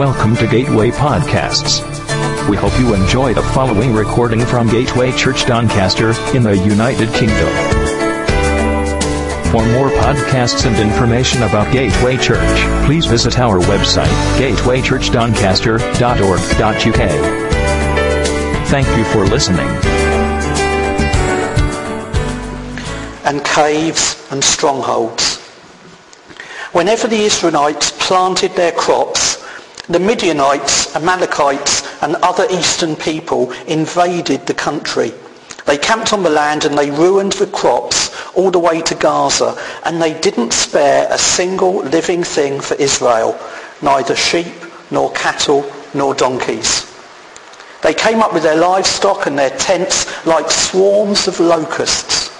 Welcome to Gateway Podcasts. We hope you enjoy the following recording from Gateway Church Doncaster in the United Kingdom. For more podcasts and information about Gateway Church, please visit our website, gatewaychurchdoncaster.org.uk. Thank you for listening. and caves and strongholds. Whenever the Israelites planted their crops, the Midianites, Amalekites and other eastern people invaded the country. They camped on the land and they ruined the crops all the way to Gaza and they didn't spare a single living thing for Israel, neither sheep nor cattle nor donkeys. They came up with their livestock and their tents like swarms of locusts.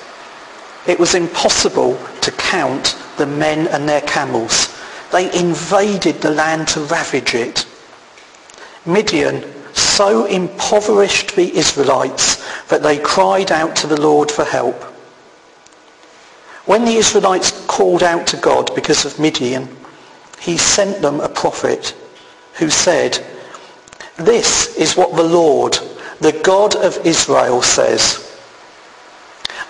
It was impossible to count the men and their camels. They invaded the land to ravage it. Midian so impoverished the Israelites that they cried out to the Lord for help. When the Israelites called out to God because of Midian, he sent them a prophet who said, This is what the Lord, the God of Israel says.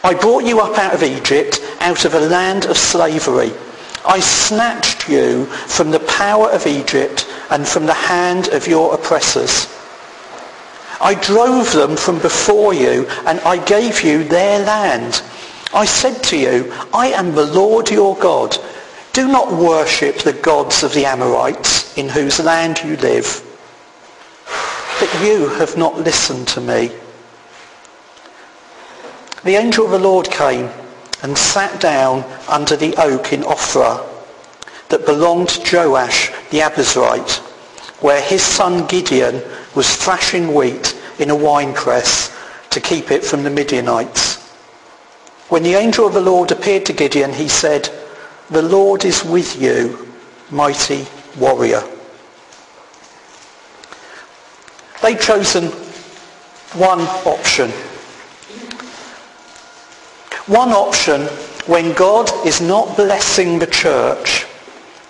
I brought you up out of Egypt, out of a land of slavery. I snatched you from the power of Egypt and from the hand of your oppressors. I drove them from before you and I gave you their land. I said to you, I am the Lord your God. Do not worship the gods of the Amorites in whose land you live. But you have not listened to me. The angel of the Lord came and sat down under the oak in Ophrah that belonged to Joash the Abiezrite, where his son Gideon was thrashing wheat in a winepress to keep it from the Midianites. When the angel of the Lord appeared to Gideon, he said, The Lord is with you, mighty warrior. They'd chosen one option one option when God is not blessing the church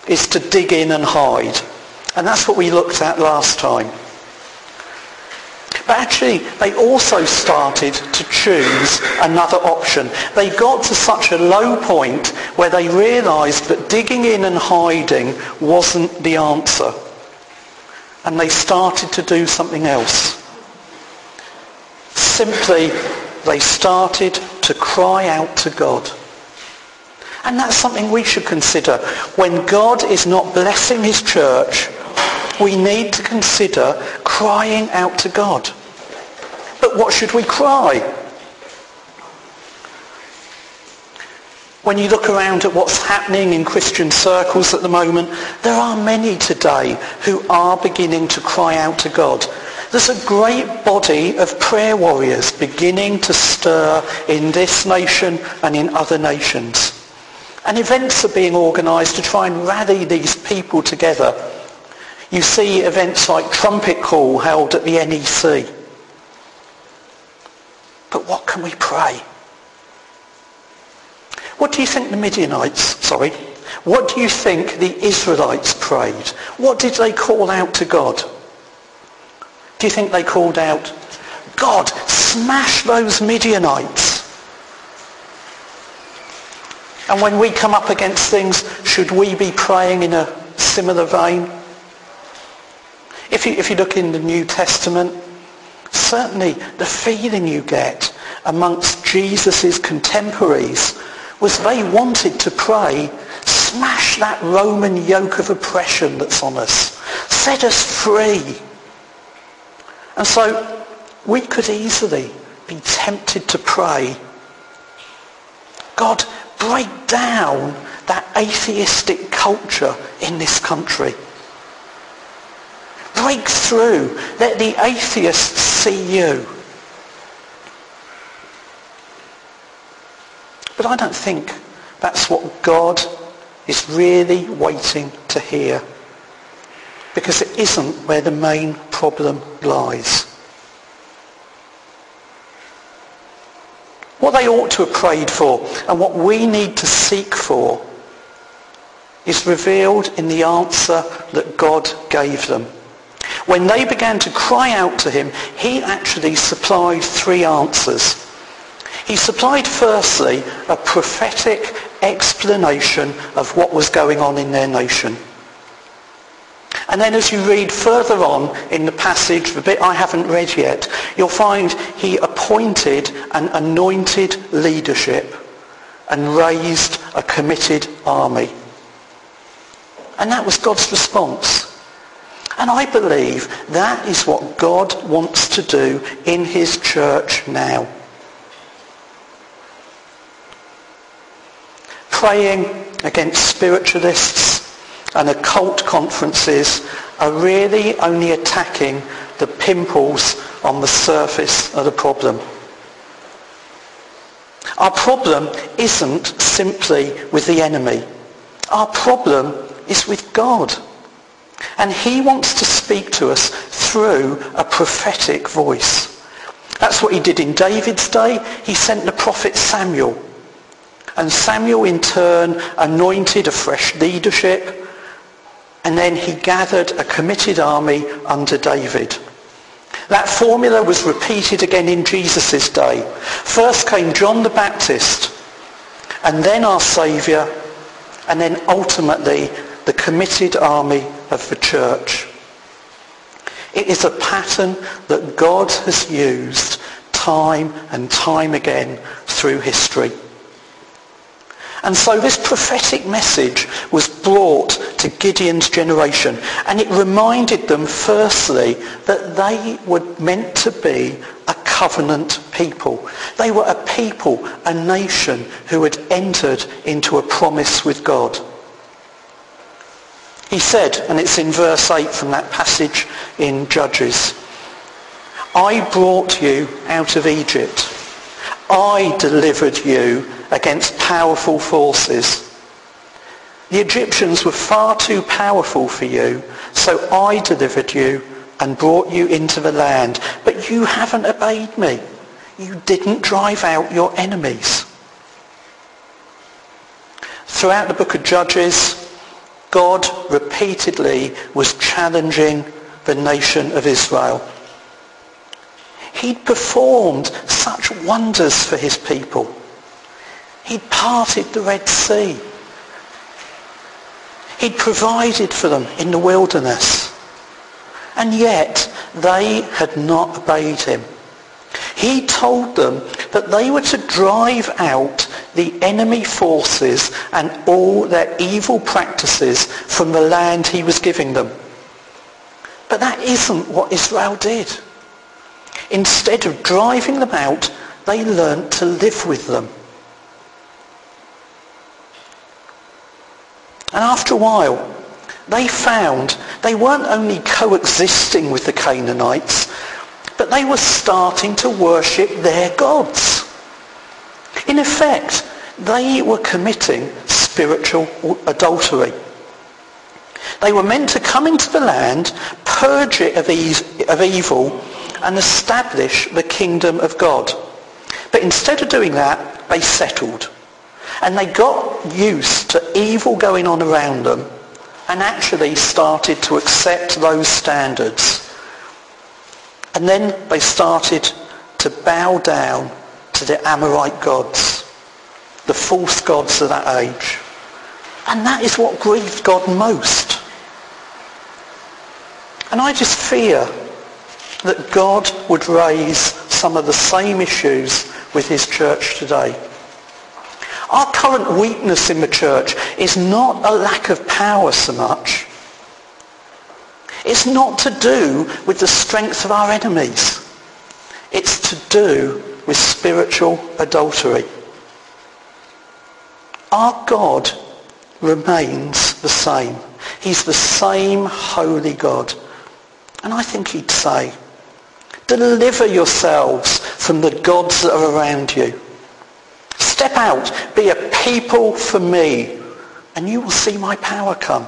is to dig in and hide. And that's what we looked at last time. But actually, they also started to choose another option. They got to such a low point where they realized that digging in and hiding wasn't the answer. And they started to do something else. Simply they started to cry out to God. And that's something we should consider. When God is not blessing his church, we need to consider crying out to God. But what should we cry? When you look around at what's happening in Christian circles at the moment, there are many today who are beginning to cry out to God there's a great body of prayer warriors beginning to stir in this nation and in other nations. And events are being organised to try and rally these people together. You see events like Trumpet Call held at the NEC. But what can we pray? What do you think the Midianites, sorry, what do you think the Israelites prayed? What did they call out to God? Do you think they called out, God, smash those Midianites? And when we come up against things, should we be praying in a similar vein? If you, if you look in the New Testament, certainly the feeling you get amongst Jesus' contemporaries was they wanted to pray, smash that Roman yoke of oppression that's on us. Set us free. And so we could easily be tempted to pray, God, break down that atheistic culture in this country. Break through. Let the atheists see you. But I don't think that's what God is really waiting to hear because it isn't where the main problem lies. What they ought to have prayed for and what we need to seek for is revealed in the answer that God gave them. When they began to cry out to him, he actually supplied three answers. He supplied firstly a prophetic explanation of what was going on in their nation. And then as you read further on in the passage, the bit I haven't read yet, you'll find he appointed an anointed leadership and raised a committed army. And that was God's response. And I believe that is what God wants to do in his church now. Praying against spiritualists and occult conferences are really only attacking the pimples on the surface of the problem. Our problem isn't simply with the enemy. Our problem is with God. And he wants to speak to us through a prophetic voice. That's what he did in David's day. He sent the prophet Samuel. And Samuel in turn anointed a fresh leadership. And then he gathered a committed army under David. That formula was repeated again in Jesus' day. First came John the Baptist, and then our Saviour, and then ultimately the committed army of the church. It is a pattern that God has used time and time again through history. And so this prophetic message was brought to Gideon's generation and it reminded them firstly that they were meant to be a covenant people. They were a people, a nation who had entered into a promise with God. He said, and it's in verse 8 from that passage in Judges, I brought you out of Egypt. I delivered you against powerful forces. The Egyptians were far too powerful for you, so I delivered you and brought you into the land. But you haven't obeyed me. You didn't drive out your enemies. Throughout the book of Judges, God repeatedly was challenging the nation of Israel. He'd performed such wonders for his people. He'd parted the Red Sea. He'd provided for them in the wilderness. And yet they had not obeyed him. He told them that they were to drive out the enemy forces and all their evil practices from the land he was giving them. But that isn't what Israel did. Instead of driving them out, they learnt to live with them. And after a while, they found they weren't only coexisting with the Canaanites, but they were starting to worship their gods. In effect, they were committing spiritual adultery. They were meant to come into the land, purge it of, of evil, and establish the kingdom of God. But instead of doing that, they settled. And they got used to evil going on around them and actually started to accept those standards. And then they started to bow down to the Amorite gods, the false gods of that age. And that is what grieved God most. And I just fear that God would raise some of the same issues with his church today. Our current weakness in the church is not a lack of power so much. It's not to do with the strength of our enemies. It's to do with spiritual adultery. Our God remains the same. He's the same holy God. And I think he'd say, deliver yourselves from the gods that are around you. Step out, be a people for me, and you will see my power come,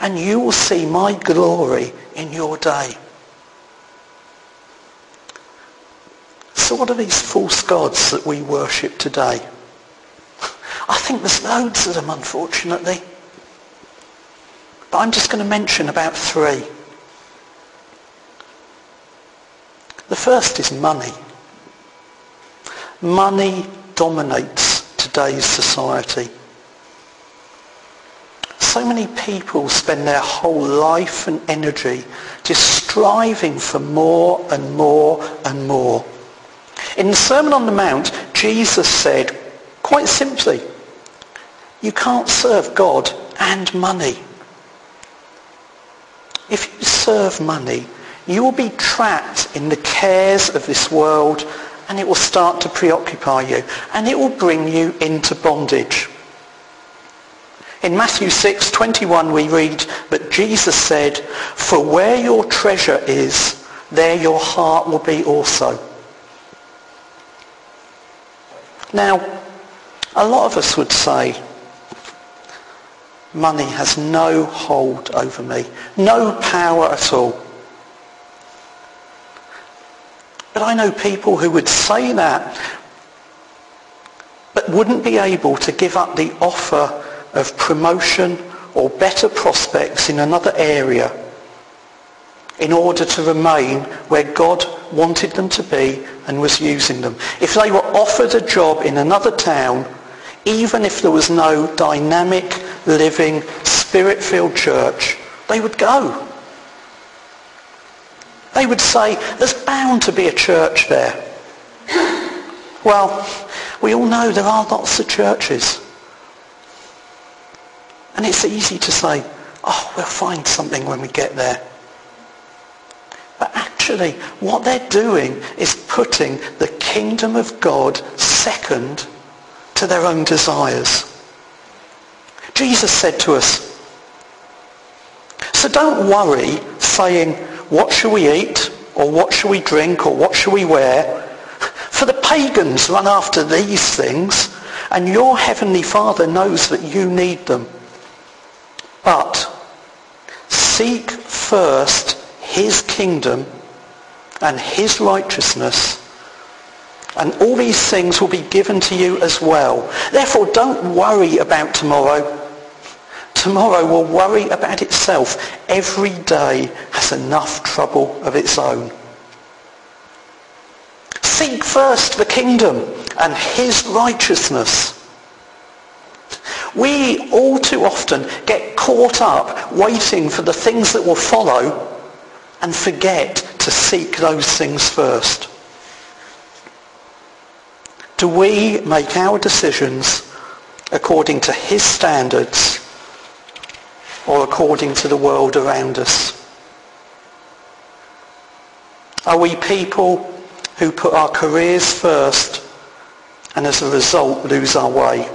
and you will see my glory in your day. So what are these false gods that we worship today? I think there's loads of them, unfortunately. But I'm just going to mention about three. The first is money. Money dominates today's society. So many people spend their whole life and energy just striving for more and more and more. In the Sermon on the Mount, Jesus said, quite simply, you can't serve God and money. If you serve money, you will be trapped in the cares of this world and it will start to preoccupy you and it will bring you into bondage. In Matthew 6, 21 we read, But Jesus said, For where your treasure is, there your heart will be also. Now, a lot of us would say, money has no hold over me, no power at all. But I know people who would say that, but wouldn't be able to give up the offer of promotion or better prospects in another area in order to remain where God wanted them to be and was using them. If they were offered a job in another town, even if there was no dynamic, living, spirit-filled church, they would go. They would say, there's bound to be a church there. Well, we all know there are lots of churches. And it's easy to say, oh, we'll find something when we get there. But actually, what they're doing is putting the kingdom of God second to their own desires. Jesus said to us, so don't worry saying, what shall we eat? Or what shall we drink? Or what shall we wear? For the pagans run after these things, and your heavenly Father knows that you need them. But seek first his kingdom and his righteousness, and all these things will be given to you as well. Therefore, don't worry about tomorrow. Tomorrow will worry about itself. Every day has enough trouble of its own. Seek first the kingdom and his righteousness. We all too often get caught up waiting for the things that will follow and forget to seek those things first. Do we make our decisions according to his standards or according to the world around us? Are we people who put our careers first and as a result lose our way?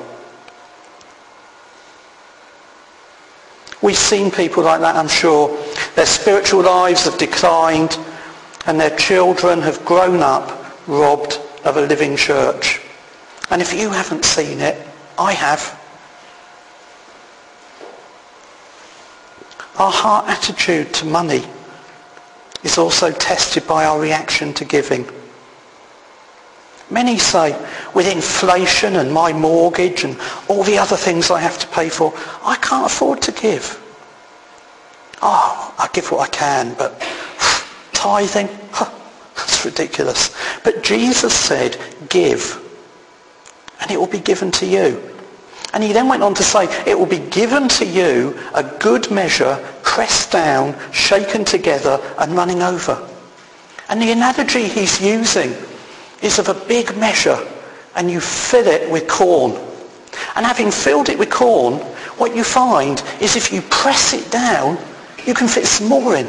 We've seen people like that, I'm sure. Their spiritual lives have declined and their children have grown up robbed of a living church. And if you haven't seen it, I have. Our heart attitude to money is also tested by our reaction to giving. Many say, with inflation and my mortgage and all the other things I have to pay for, I can't afford to give. Oh, I give what I can, but tithing, huh, that's ridiculous. But Jesus said, give, and it will be given to you. And he then went on to say, it will be given to you a good measure, pressed down, shaken together, and running over. And the analogy he's using is of a big measure, and you fill it with corn. And having filled it with corn, what you find is if you press it down, you can fit some more in.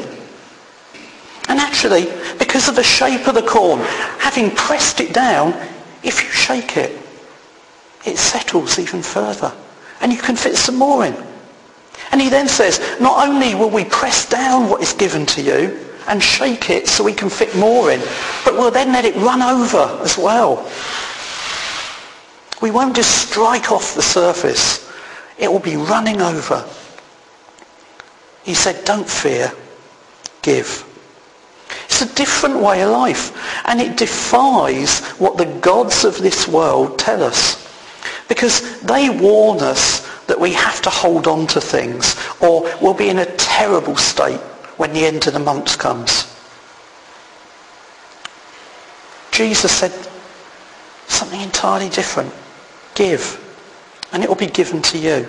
And actually, because of the shape of the corn, having pressed it down, if you shake it, it settles even further. And you can fit some more in. And he then says, not only will we press down what is given to you and shake it so we can fit more in, but we'll then let it run over as well. We won't just strike off the surface. It will be running over. He said, don't fear, give. It's a different way of life. And it defies what the gods of this world tell us. Because they warn us that we have to hold on to things or we'll be in a terrible state when the end of the month comes. Jesus said something entirely different. Give, and it will be given to you.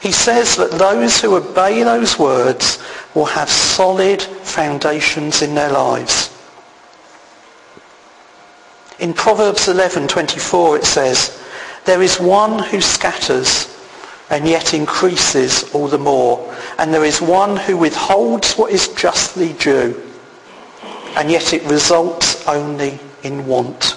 He says that those who obey those words will have solid foundations in their lives. In Proverbs 11:24 it says, "There is one who scatters and yet increases all the more, and there is one who withholds what is justly due, and yet it results only in want."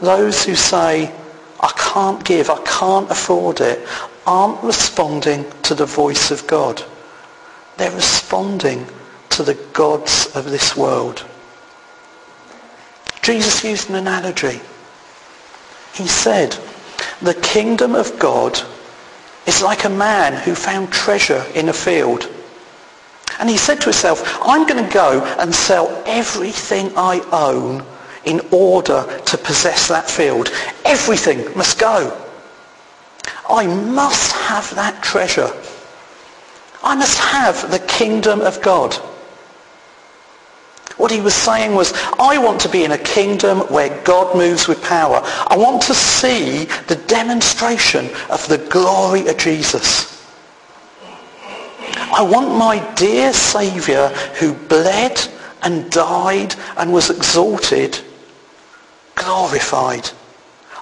Those who say, I can't give, I can't afford it, aren't responding to the voice of God. They're responding to the gods of this world. Jesus used an analogy. He said, the kingdom of God is like a man who found treasure in a field. And he said to himself, I'm going to go and sell everything I own in order to possess that field. Everything must go. I must have that treasure. I must have the kingdom of God. What he was saying was, I want to be in a kingdom where God moves with power. I want to see the demonstration of the glory of Jesus. I want my dear Saviour who bled and died and was exalted glorified.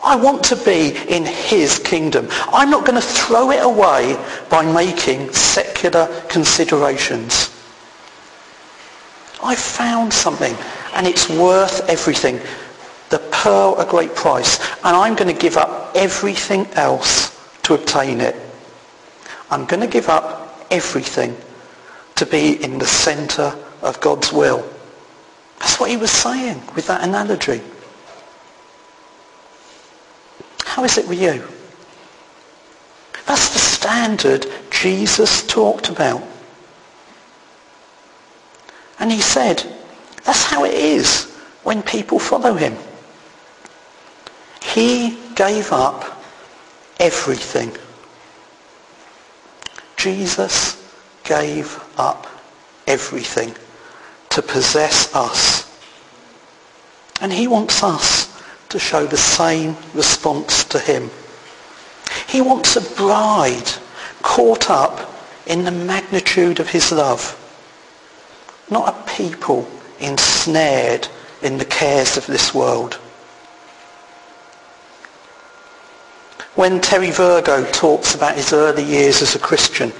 I want to be in his kingdom. I'm not going to throw it away by making secular considerations. I found something and it's worth everything. The pearl a great price. And I'm going to give up everything else to obtain it. I'm going to give up everything to be in the center of God's will. That's what he was saying with that analogy. How is it with you? That's the standard Jesus talked about. And he said, that's how it is when people follow him. He gave up everything. Jesus gave up everything to possess us. And he wants us to show the same response to him. He wants a bride caught up in the magnitude of his love, not a people ensnared in the cares of this world. When Terry Virgo talks about his early years as a Christian,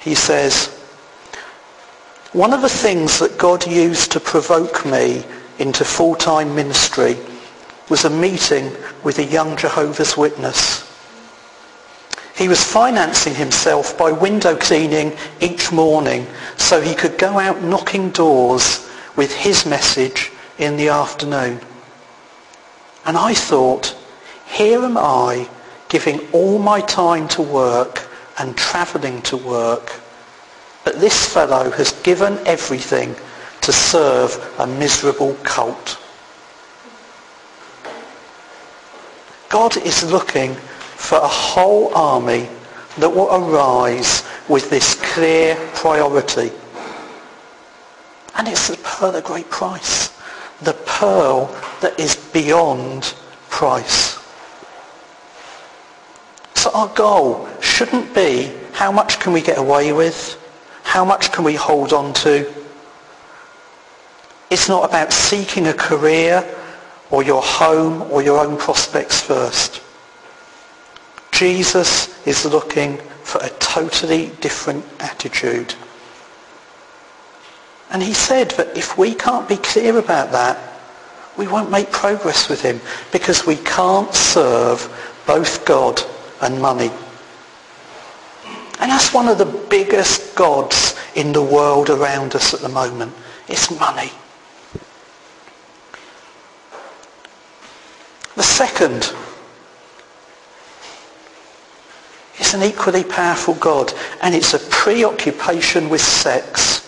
he says, one of the things that God used to provoke me into full-time ministry was a meeting with a young Jehovah's Witness. He was financing himself by window cleaning each morning so he could go out knocking doors with his message in the afternoon. And I thought, here am I giving all my time to work and travelling to work. But this fellow has given everything to serve a miserable cult. God is looking for a whole army that will arise with this clear priority. And it's the pearl of great price. The pearl that is beyond price. So our goal shouldn't be how much can we get away with? How much can we hold on to? It's not about seeking a career or your home or your own prospects first. Jesus is looking for a totally different attitude. And he said that if we can't be clear about that, we won't make progress with him because we can't serve both God and money. And that's one of the biggest gods in the world around us at the moment. It's money. The second is an equally powerful God, and it's a preoccupation with sex.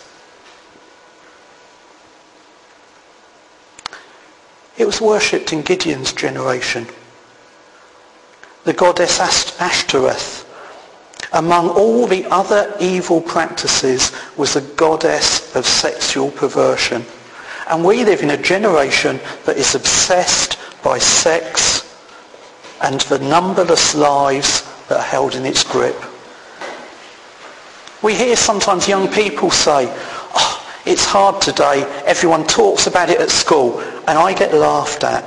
It was worshipped in Gideon's generation. the goddess Ashtoreth. Among all the other evil practices was the goddess of sexual perversion. And we live in a generation that is obsessed by sex and the numberless lives that are held in its grip. We hear sometimes young people say, oh, it's hard today, everyone talks about it at school, and I get laughed at.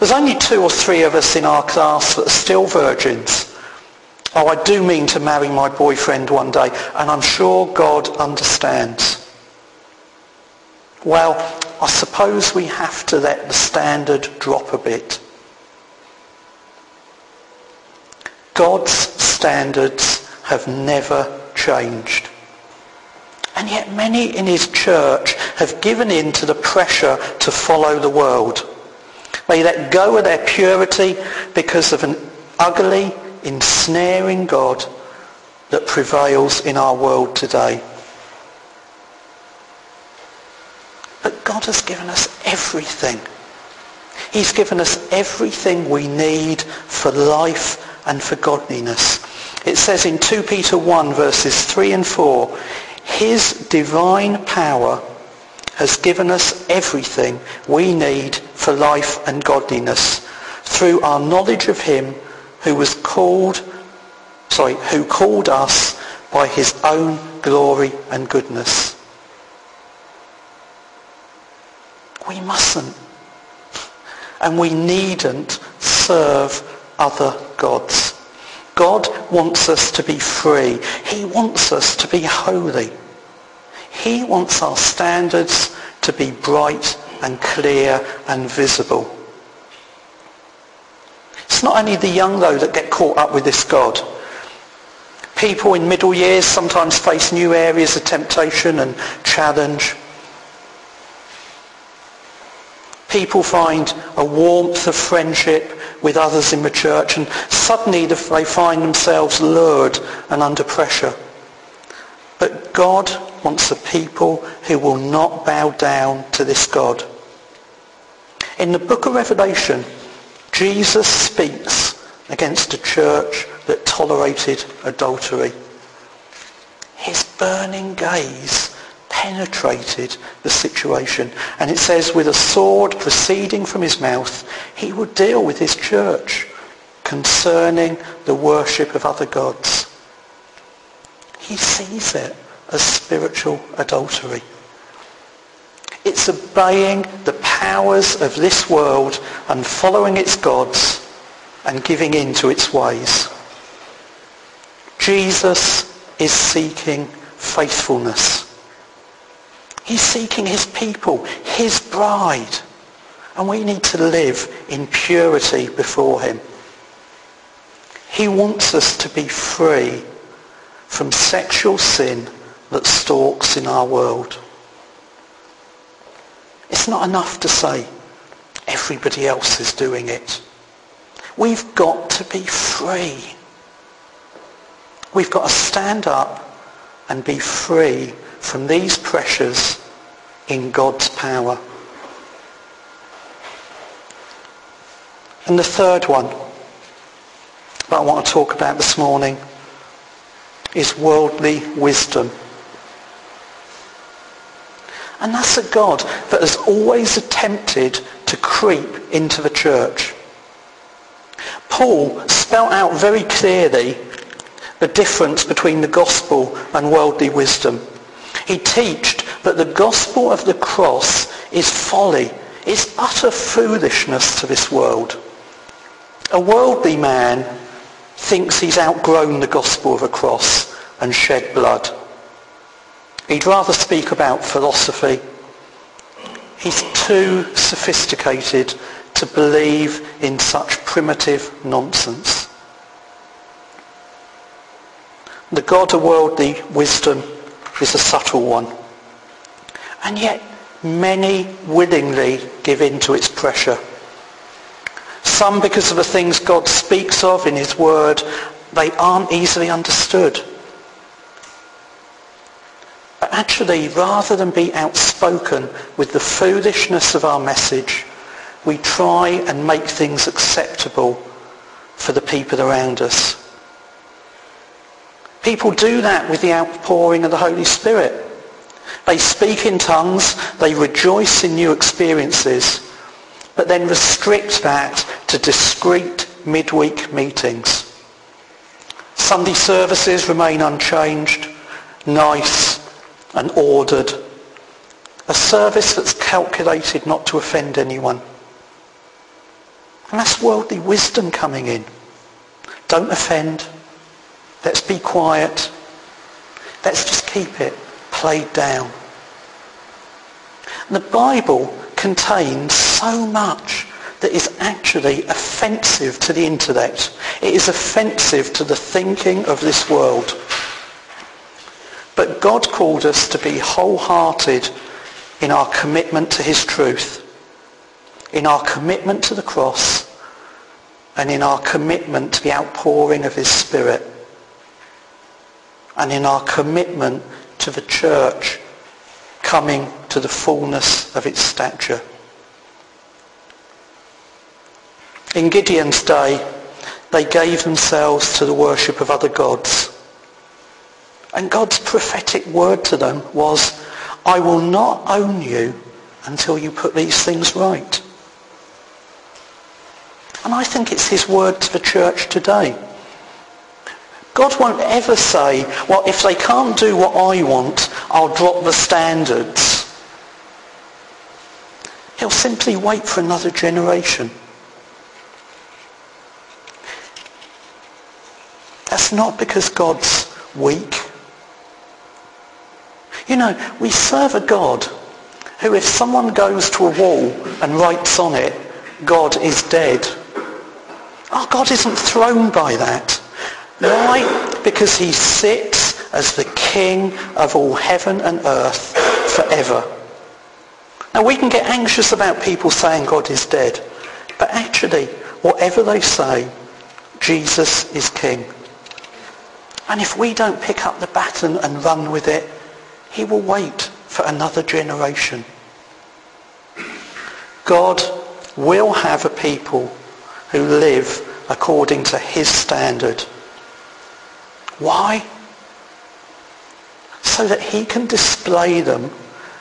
There's only two or three of us in our class that are still virgins. Oh, I do mean to marry my boyfriend one day, and I'm sure God understands. Well, I suppose we have to let the standard drop a bit. God's standards have never changed. And yet many in his church have given in to the pressure to follow the world. They let go of their purity because of an ugly, ensnaring God that prevails in our world today. But God has given us everything. He's given us everything we need for life and for godliness. It says in 2 Peter 1 verses 3 and 4, his divine power has given us everything we need for life and godliness through our knowledge of him who was called, sorry, who called us by his own glory and goodness. We mustn't and we needn't serve other gods. God wants us to be free. He wants us to be holy. He wants our standards to be bright and clear and visible. It's not only the young, though, that get caught up with this God. People in middle years sometimes face new areas of temptation and challenge. People find a warmth of friendship with others in the church and suddenly they find themselves lured and under pressure. But God wants a people who will not bow down to this God. In the book of Revelation, Jesus speaks against a church that tolerated adultery. His burning gaze penetrated the situation. And it says, with a sword proceeding from his mouth, he would deal with his church concerning the worship of other gods. He sees it as spiritual adultery. It's obeying the powers of this world and following its gods and giving in to its ways. Jesus is seeking faithfulness. He's seeking his people, his bride. And we need to live in purity before him. He wants us to be free from sexual sin that stalks in our world. It's not enough to say everybody else is doing it. We've got to be free. We've got to stand up and be free from these pressures in God's power. And the third one that I want to talk about this morning is worldly wisdom. And that's a God that has always attempted to creep into the church. Paul spelt out very clearly the difference between the gospel and worldly wisdom. He taught that the gospel of the cross is folly, is utter foolishness to this world. A worldly man thinks he's outgrown the gospel of a cross and shed blood. He'd rather speak about philosophy. He's too sophisticated to believe in such primitive nonsense. The God of worldly wisdom is a subtle one. And yet many willingly give in to its pressure. Some because of the things God speaks of in his word, they aren't easily understood. But actually, rather than be outspoken with the foolishness of our message, we try and make things acceptable for the people around us. People do that with the outpouring of the Holy Spirit. They speak in tongues, they rejoice in new experiences, but then restrict that to discrete midweek meetings. Sunday services remain unchanged, nice and ordered. A service that's calculated not to offend anyone. And that's worldly wisdom coming in. Don't offend. Let's be quiet. Let's just keep it played down. The Bible contains so much that is actually offensive to the intellect. It is offensive to the thinking of this world. But God called us to be wholehearted in our commitment to his truth, in our commitment to the cross, and in our commitment to the outpouring of his Spirit, and in our commitment to the church coming to the fullness of its stature. In Gideon's day, they gave themselves to the worship of other gods. And God's prophetic word to them was, I will not own you until you put these things right. And I think it's his word to the church today. God won't ever say, well, if they can't do what I want, I'll drop the standards. He'll simply wait for another generation. That's not because God's weak. You know, we serve a God who if someone goes to a wall and writes on it, God is dead, our God isn't thrown by that. Why? Because he sits as the king of all heaven and earth forever. Now we can get anxious about people saying God is dead, but actually, whatever they say, Jesus is king. And if we don't pick up the baton and run with it, he will wait for another generation. God will have a people who live according to his standard. Why? So that he can display them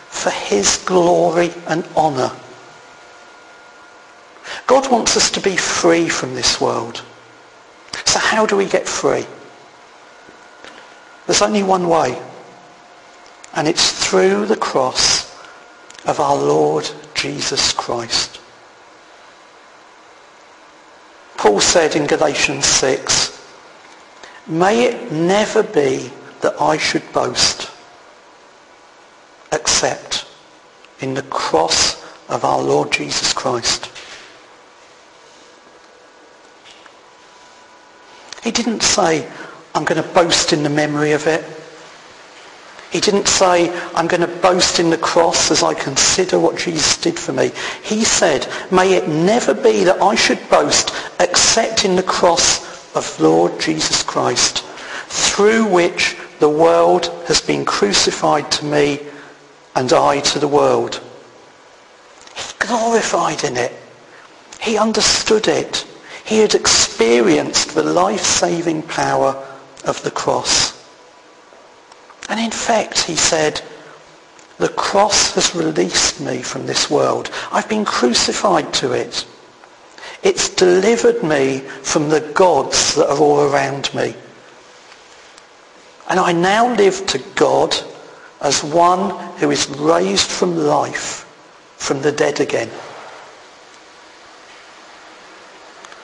for his glory and honour. God wants us to be free from this world. So how do we get free? There's only one way, and it's through the cross of our Lord Jesus Christ. Paul said in Galatians 6, May it never be that I should boast except in the cross of our Lord Jesus Christ. He didn't say, I'm going to boast in the memory of it. He didn't say, I'm going to boast in the cross as I consider what Jesus did for me. He said, may it never be that I should boast except in the cross of Lord Jesus Christ, through which the world has been crucified to me and I to the world. He glorified in it. He understood it. He had experienced the life-saving power of the cross. And in fact, he said, the cross has released me from this world. I've been crucified to it. It's delivered me from the gods that are all around me. And I now live to God as one who is raised from life, from the dead again.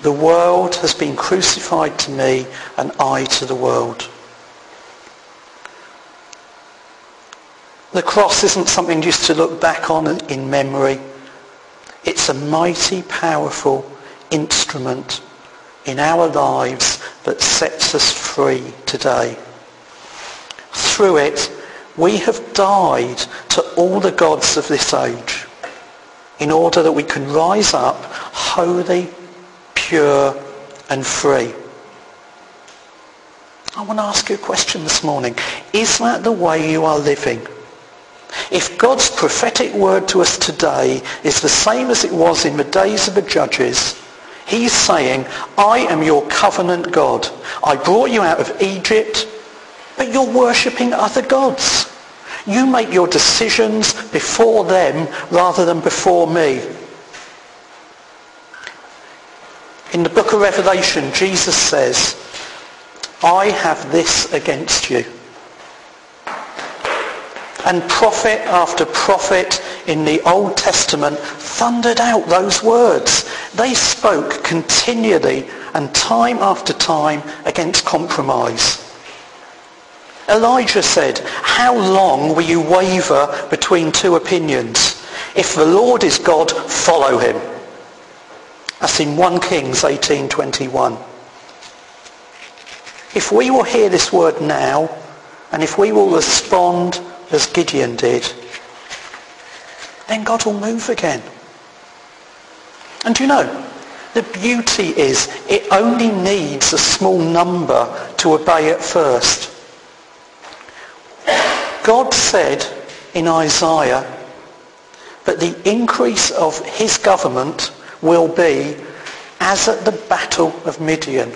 The world has been crucified to me and I to the world. The cross isn't something just to look back on in memory. It's a mighty, powerful instrument in our lives that sets us free today. Through it, we have died to all the gods of this age in order that we can rise up holy, pure and free. I want to ask you a question this morning. Is that the way you are living? If God's prophetic word to us today is the same as it was in the days of the judges, He's saying, I am your covenant God. I brought you out of Egypt, but you're worshipping other gods. You make your decisions before them rather than before me. In the book of Revelation, Jesus says, I have this against you. And prophet after prophet in the Old Testament thundered out those words. They spoke continually and time after time against compromise. Elijah said, how long will you waver between two opinions? If the Lord is God, follow him. That's in 1 Kings 18.21. If we will hear this word now, and if we will respond as Gideon did, then God will move again. And do you know, the beauty is it only needs a small number to obey at first. God said in Isaiah that the increase of his government will be as at the battle of Midian.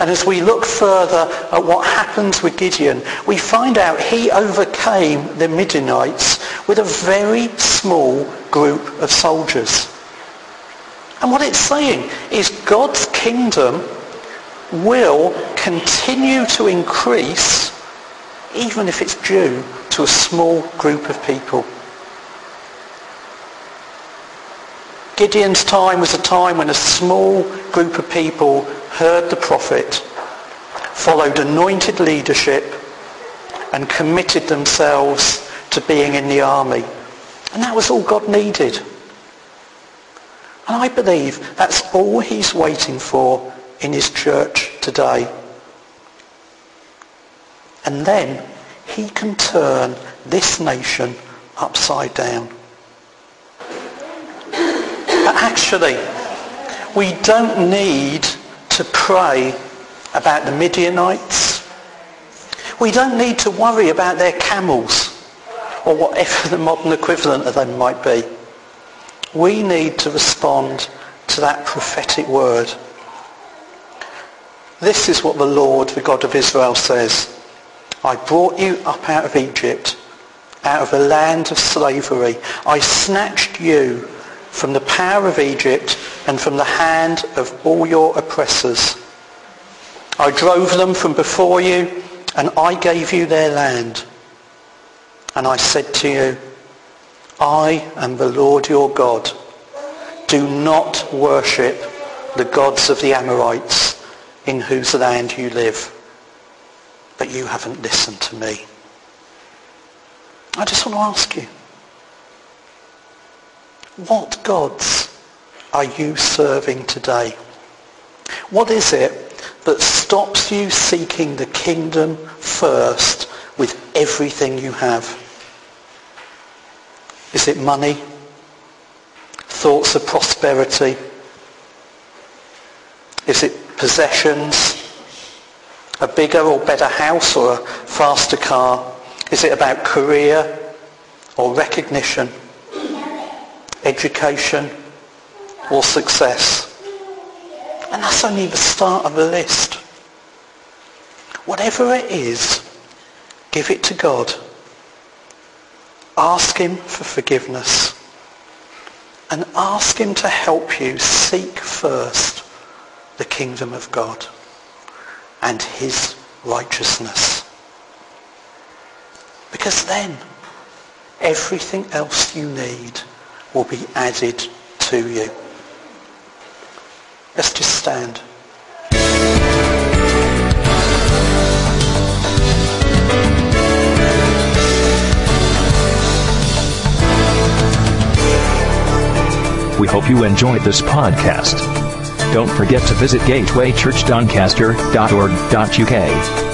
And as we look further at what happens with Gideon, we find out he overcame the Midianites with a very small group of soldiers. And what it's saying is God's kingdom will continue to increase even if it's due to a small group of people. Gideon's time was a time when a small group of people heard the prophet, followed anointed leadership, and committed themselves to being in the army. And that was all God needed. And I believe that's all he's waiting for in his church today. And then he can turn this nation upside down. But actually, we don't need to pray about the Midianites. We don't need to worry about their camels or whatever the modern equivalent of them might be. We need to respond to that prophetic word. This is what the Lord, the God of Israel says. I brought you up out of Egypt, out of a land of slavery. I snatched you from the power of Egypt and from the hand of all your oppressors. I drove them from before you and I gave you their land. And I said to you, I am the Lord your God. Do not worship the gods of the Amorites in whose land you live. But you haven't listened to me. I just want to ask you, what gods are you serving today? What is it that stops you seeking the kingdom first with everything you have? Is it money? Thoughts of prosperity? Is it possessions? A bigger or better house or a faster car? Is it about career or recognition? education, or success. And that's only the start of the list. Whatever it is, give it to God. Ask him for forgiveness. And ask him to help you seek first the kingdom of God and his righteousness. Because then everything else you need will be added to you. Let's just stand. We hope you enjoyed this podcast. Don't forget to visit gatewaychurchdoncaster.org.uk